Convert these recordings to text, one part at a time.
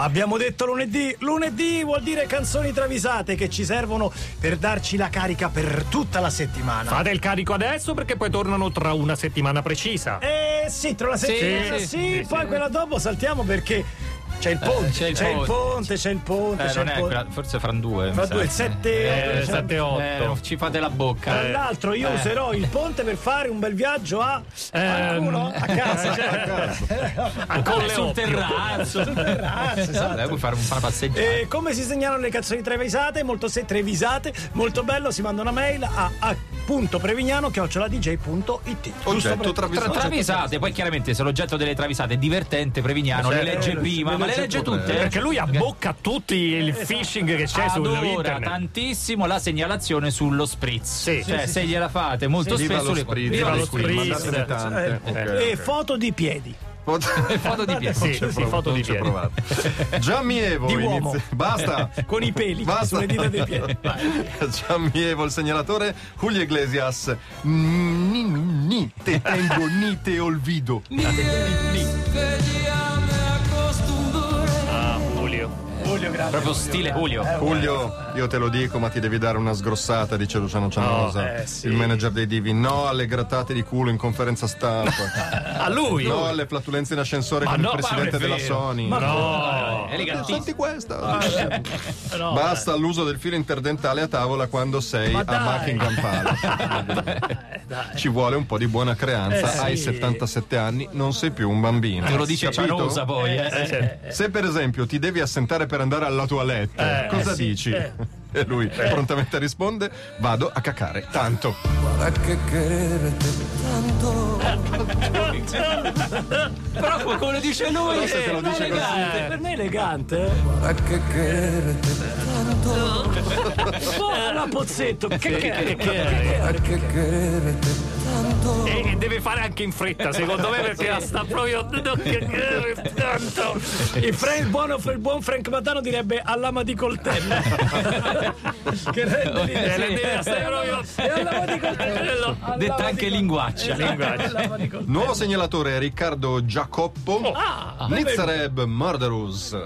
Abbiamo detto lunedì, lunedì vuol dire canzoni travisate che ci servono per darci la carica per tutta la settimana. Fate il carico adesso perché poi tornano tra una settimana precisa. Eh sì, tra una settimana sì, sì, sì, sì, poi sì. quella dopo saltiamo perché c'è il ponte, c'è il c'è il ponte. ponte, c'è il ponte, Eh, c'è non il ponte. quella, forse fra due. Fra due, il 7 Eh, 7 8. Eh, ci fate la bocca. Tra l'altro io Eh. userò il ponte per fare un bel viaggio a qualcuno a casa. Ancora Eh, sul terrazzo. Sul terrazzo, esatto. Eh, puoi fare un- passeggiata. E come si segnalano le canzoni travisate? Molto se trevisate, molto bello, si manda una mail a a.prevignano.it Oggetto Tra- travisato. travisate, poi chiaramente se l'oggetto delle travisate è divertente, Prevignano le legge lo- prima, le ma le legge legge tutte. Perché lui abbocca tutti il phishing che c'è su Adora internet. tantissimo la segnalazione sullo spritz. Sì. cioè, se gliela fate molto Viva spesso lo spritz, Viva lo spritz. mandatene tante. Eh, Ok, e foto di piedi. foto di piedi. Sì, Ci ho sì, provato, foto di piedi. provato. Gianni Evo Di uomo. inizia- Basta. Con i peli Basta. sulle dita dei piedi. Gianni Evo, il segnalatore. Julio Iglesias. Ni, ni, ni, te tengo, ni te olvido. Ah, Julio. Julio, grazie. Proprio stile Julio. Julio, io te lo dico, ma ti devi dare una sgrossata, dice Luciano Cianosa. No, eh, sì. Il manager dei Divi. No alle grattate di culo in conferenza stampa. A lui. no alle flatulenze in ascensore Ma con no, il presidente della. Sony. Ma No. È elegantissimo. Senti questa. No, Basta l'uso del filo interdentale a tavola quando sei Ma a dai. Buckingham Palace. eh, dai. Ci vuole un po' di buona creanza. Eh, sì. Hai 77 anni, non sei più un bambino. Te lo dice? Cianosa poi, eh. Se per esempio ti devi assentare per andare alla toilette, Eh, cosa eh sì, dici? eh. E lui prontamente risponde: Vado a cacare tanto. Però come lo dice lui, Però se te lo dice così. elegante. Per me è elegante. eh. Oh, la pozzetto, che che Che- che- E, e deve fare anche in fretta, secondo me, perché la sta proprio. tanto. Il, Frank- il buono- il buon Frank Matano direbbe all'ama di coltello. che rende l'idea. Eh, deve stare proprio. E all'ama di coltello. All'ama Detta anche linguaccia. Nuovo segnalatore Riccardo Giacoppo. Ah, Nizareb Murderous.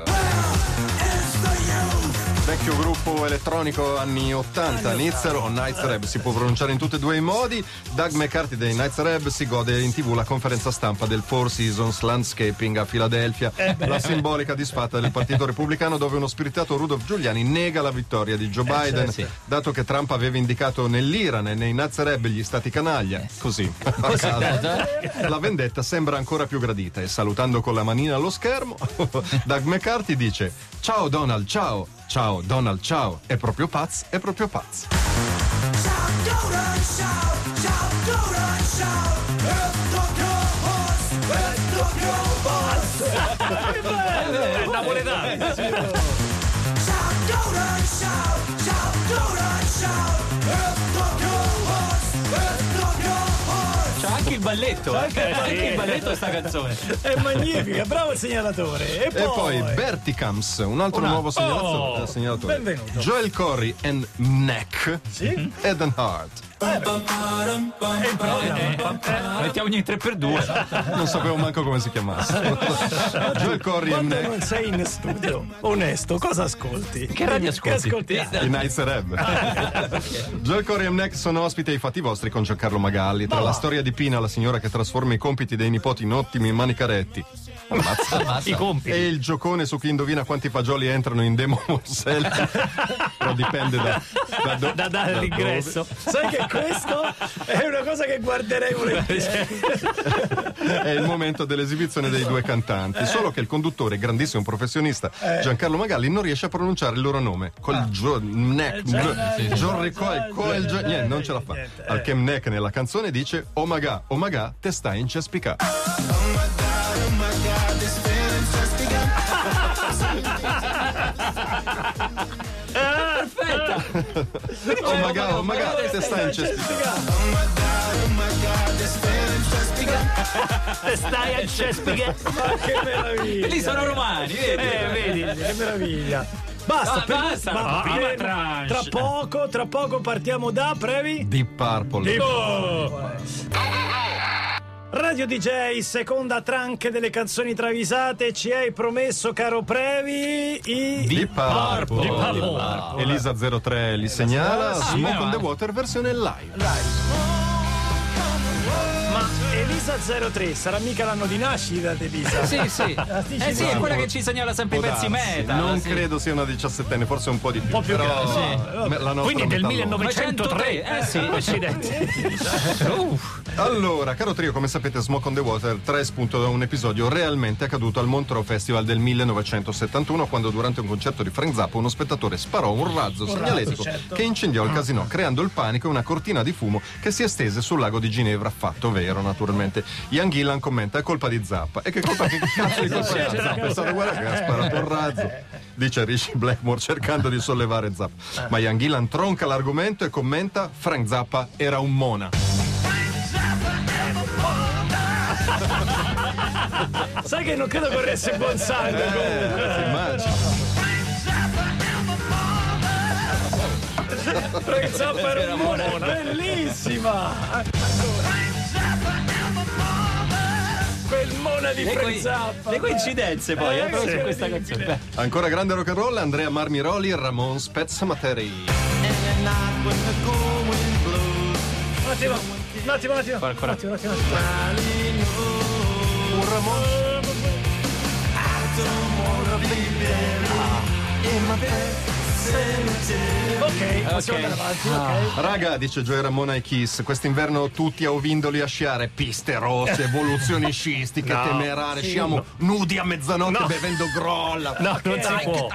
Vecchio gruppo elettronico anni 80, Nizar o Night's si può pronunciare in tutti e due i modi. Doug McCarthy dei Night's si gode in tv la conferenza stampa del Four Seasons Landscaping a Filadelfia, la simbolica disfatta del Partito Repubblicano dove uno spiritato Rudolph Giuliani nega la vittoria di Joe Biden, sì. dato che Trump aveva indicato nell'Iran e nei Nazareb gli stati canaglia. Così, a caso. La vendetta sembra ancora più gradita e salutando con la manina allo schermo, Doug McCarthy dice Ciao Donald, ciao, ciao Donald, ciao, è proprio pazz, è proprio pazz. È napoletano. C'è anche il balletto, eh. Eh, anche il balletto è sta canzone. È magnifica, bravo il segnalatore. E poi, E poi Berticams, un altro Una- nuovo segnalato- Oh, segnalatore. benvenuto. Joel Corey and Neck. Sì? Eden Hart. Mettiamo ogni 3x2. Non sapevo manco come si chiamasse. Joel Corey and Quando non sei in studio, onesto, cosa ascolti? Che radio ascolti? Che ascolti? I Nights Reb. Joel Corey e Neck sono ospiti ai fatti vostri con Giancarlo Magalli. Tra la storia di Pina, la signora che trasforma i compiti dei nipoti in ottimi manicaretti. Ammazza. I compiti. E il giocone su chi indovina quanti fagioli entrano in Demo Morselli. Però dipende da, da, do- Da dare da l'ingresso. Sai che questo è una cosa che guarderei volentieri. È il momento dell'esibizione dei due cantanti. Solo che il conduttore, grandissimo professionista, Giancarlo Magalli, non riesce a pronunciare il loro nome. Col Gio- Neck. John Rico- Coel niente, non ce la fa. Niente, Al che Neck nella canzone dice: Oh maga, oh maga, te stai in cespica. Oh maga, oh maga, te stai in cespica. Stai a Cespiche. Ma che meraviglia! Lì sono romani, vedi? Eh, vedi. Che meraviglia! Basta, Ah, per- basta. ma Ah, prima- tra poco, tra poco partiamo da Previ. Deep Purple. Oh. Radio DJ, seconda tranche delle canzoni travisate, ci hai promesso, caro Previ, i... Di Purple. Di Purple. Elisa 03 li segnala Ah, Smoke on the va. Water versione live. Ma Elisa 03 sarà mica l'anno di nascita di Elisa? Sì, sì. Eh sì, è quella che ci segnala sempre i pezzi meta. Non sì. credo sia una diciassettenne, forse un po' di più. po' più però grande, me- la nostra Quindi del metà loro. 1903. Eh sì. Accidenti. Allora, caro trio, come sapete, Smoke on the Water trae spunto da un episodio realmente accaduto al Montreux Festival del 1971, quando durante un concerto di Frank Zappa uno spettatore sparò un razzo segnaletico certo. che incendiò il casino, creando il panico e una cortina di fumo che si estese sul lago di Ginevra, fatto vero naturalmente. Ian Gillan commenta: è colpa di Zappa. E che colpa che cazzo di colpa è Zappa? È stato guarda che ha sparato un razzo. Dice Rishi Blackmore cercando di sollevare Zappa. Ma Ian Gillan tronca l'argomento e commenta: Frank Zappa era un mona. Sai che non credo corresse buon sangue comunque. Eh, immagino. Frank Zappa era un mona, bellissima! Quel mona di Le, Frank coi- Zappa! le coincidenze poi, eh, Eh, sì, su questa canzone. Beh. Ancora grande rock and roll, Andrea Marmiroli e Ramon Spezzamateri. Un attimo, un attimo, un attimo. Ancora. Un attimo, un attimo, un attimo. Un Ramon. Ok, possiamo Ok. andare avanti, ok. Raga, dice Joy Ramona ai Kiss, quest'inverno tutti a Ovindoli a sciare, piste rosse, evoluzioni scistiche, No. temerare, sciamo nudi a mezzanotte No. bevendo grolla. No, non si può.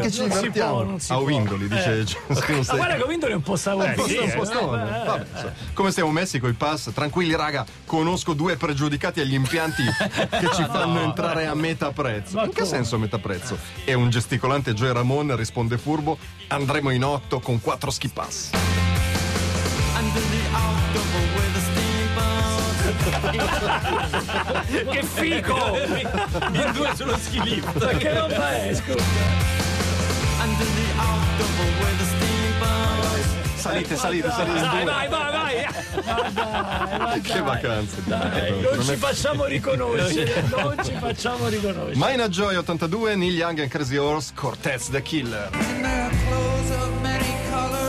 Che ci divertiamo. a. Ovindoli, dice Ma guarda che Vindoli è un po' Eh, sì, Un eh. po' so. Come stiamo messi coi pass? Tranquilli, raga, conosco due pregiudicati agli impianti che ci fanno entrare a metà prezzo. In che senso a metà prezzo? E un gesticolante Joy Ramon risponde furbo: andremo in otto con quattro ski pass. Che fico! In due sullo ski lift. Ma che roba è, scusa? Salite, salite, salite. in Vai, vai, vai, vai! Che vacanze. Non ci facciamo riconoscere, non ci facciamo riconoscere. Mina Joy 82, Neil Young and Crazy Horse, Cortez the Killer.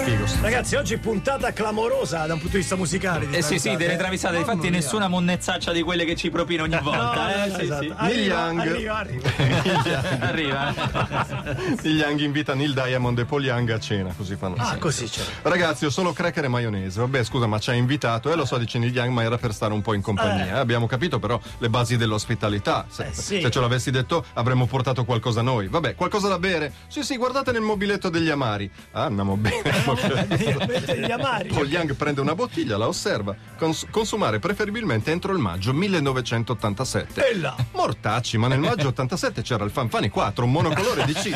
Figo. Ragazzi, oggi puntata clamorosa da un punto di vista musicale. Eh sì, sì, delle travisate. Mamma Infatti, mia. nessuna monnezzaccia di quelle che ci propina ogni No, volta. no, eh, sì, esatto. sì. Arriva, Young. arriva, arriva. Arriva. Neil Young invita Neil Diamond e Paul Young a cena, così fanno. Ah, così c'è. Ragazzi, ho solo cracker e maionese. Vabbè, scusa, ma ci ha invitato. E lo so, dice Neil Young, ma era per stare un po' in compagnia. eh. Abbiamo capito però le basi dell'ospitalità. Se, Eh, sì. se ce l'avessi detto, avremmo portato qualcosa noi. Vabbè, qualcosa da bere? Sì, sì, guardate nel mobiletto degli amari. Ah, andiamo bene. Gli amari. Paul Young prende una bottiglia, la osserva. Cons- consumare preferibilmente entro il maggio 1987. E là. Mortacci, ma nel maggio 87 c'era il Fanfani 4, un monocolore di C,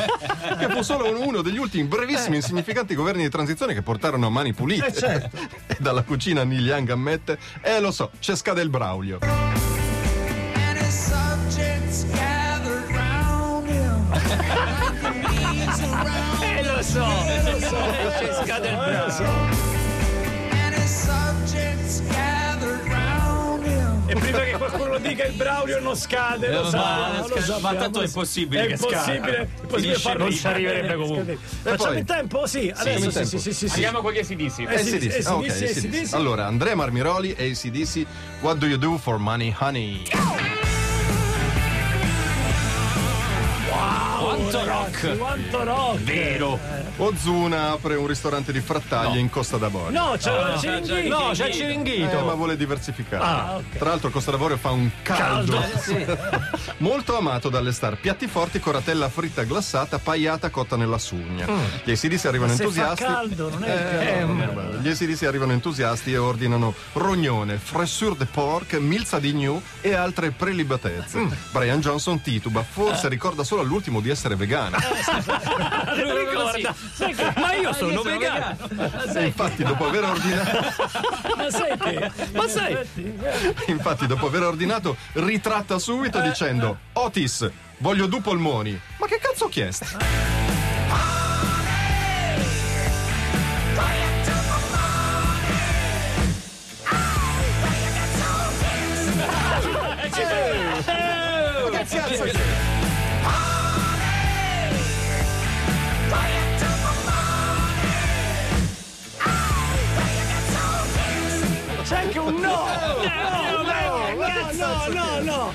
che fu solo un- uno degli ultimi brevissimi e insignificanti governi di transizione che portarono a mani pulite. Eh, certo. E dalla cucina Neil Young ammette, eh lo so, c'è scade il Braulio. so! Lo so, eh, lo so. gathered round him. E prima che qualcuno dica il Braulio non scade, lo Ma- sappiamo, ma lo sca- sappiamo. ma tanto è impossibile È che impossibile, scada. è impossibile Finisce farlo non ci arriverebbe comunque. scadere. Facciamo poi? in tempo? Sì, adesso sì, sì, sì, sì, sì. Andiamo con gli ACDC. Eh, ACDC. Ah, ok. Allora, Andrea Marmiroli e ACDC, What do you do for money, honey? Rock! Quanto rock! Vero! Ozuna apre un ristorante di frattaglie in Costa d'Avorio. No, c'è Ah, no, Ciringhito. c'è- No, c'è il Eh, ciringhito. ma vuole diversificare. Ah, ok. Tra l'altro Costa d'Avorio fa un caldo, Caldo. molto amato dalle star. Piatti forti, coratella fritta glassata, pagliata cotta nella sugna. Gli ACDC arrivano Mm. Se fa entusiasti. caldo, non è Eh, che- no, non è. Gli ACDC arrivano entusiasti e ordinano rognone, fressure de porc, milza di gnu e altre prelibatezze. Mm. Brian Johnson tituba, forse ricorda solo all'ultimo di essere vegano. Ricorda. Ma io sono vegano. E infatti dopo aver ordinato Ma sai che? Ma sai, Infatti, dopo aver ordinato, ritratta subito dicendo: Otis, voglio due polmoni. Ma che cazzo ho chiesto? C'è anche un no! No, no, no, no, no!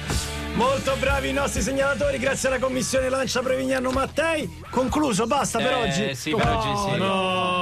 Molto bravi i nostri segnalatori, grazie alla commissione Lancia Prevignano Mattei. Concluso, basta per Eh, oggi. sì, per oggi sì. No,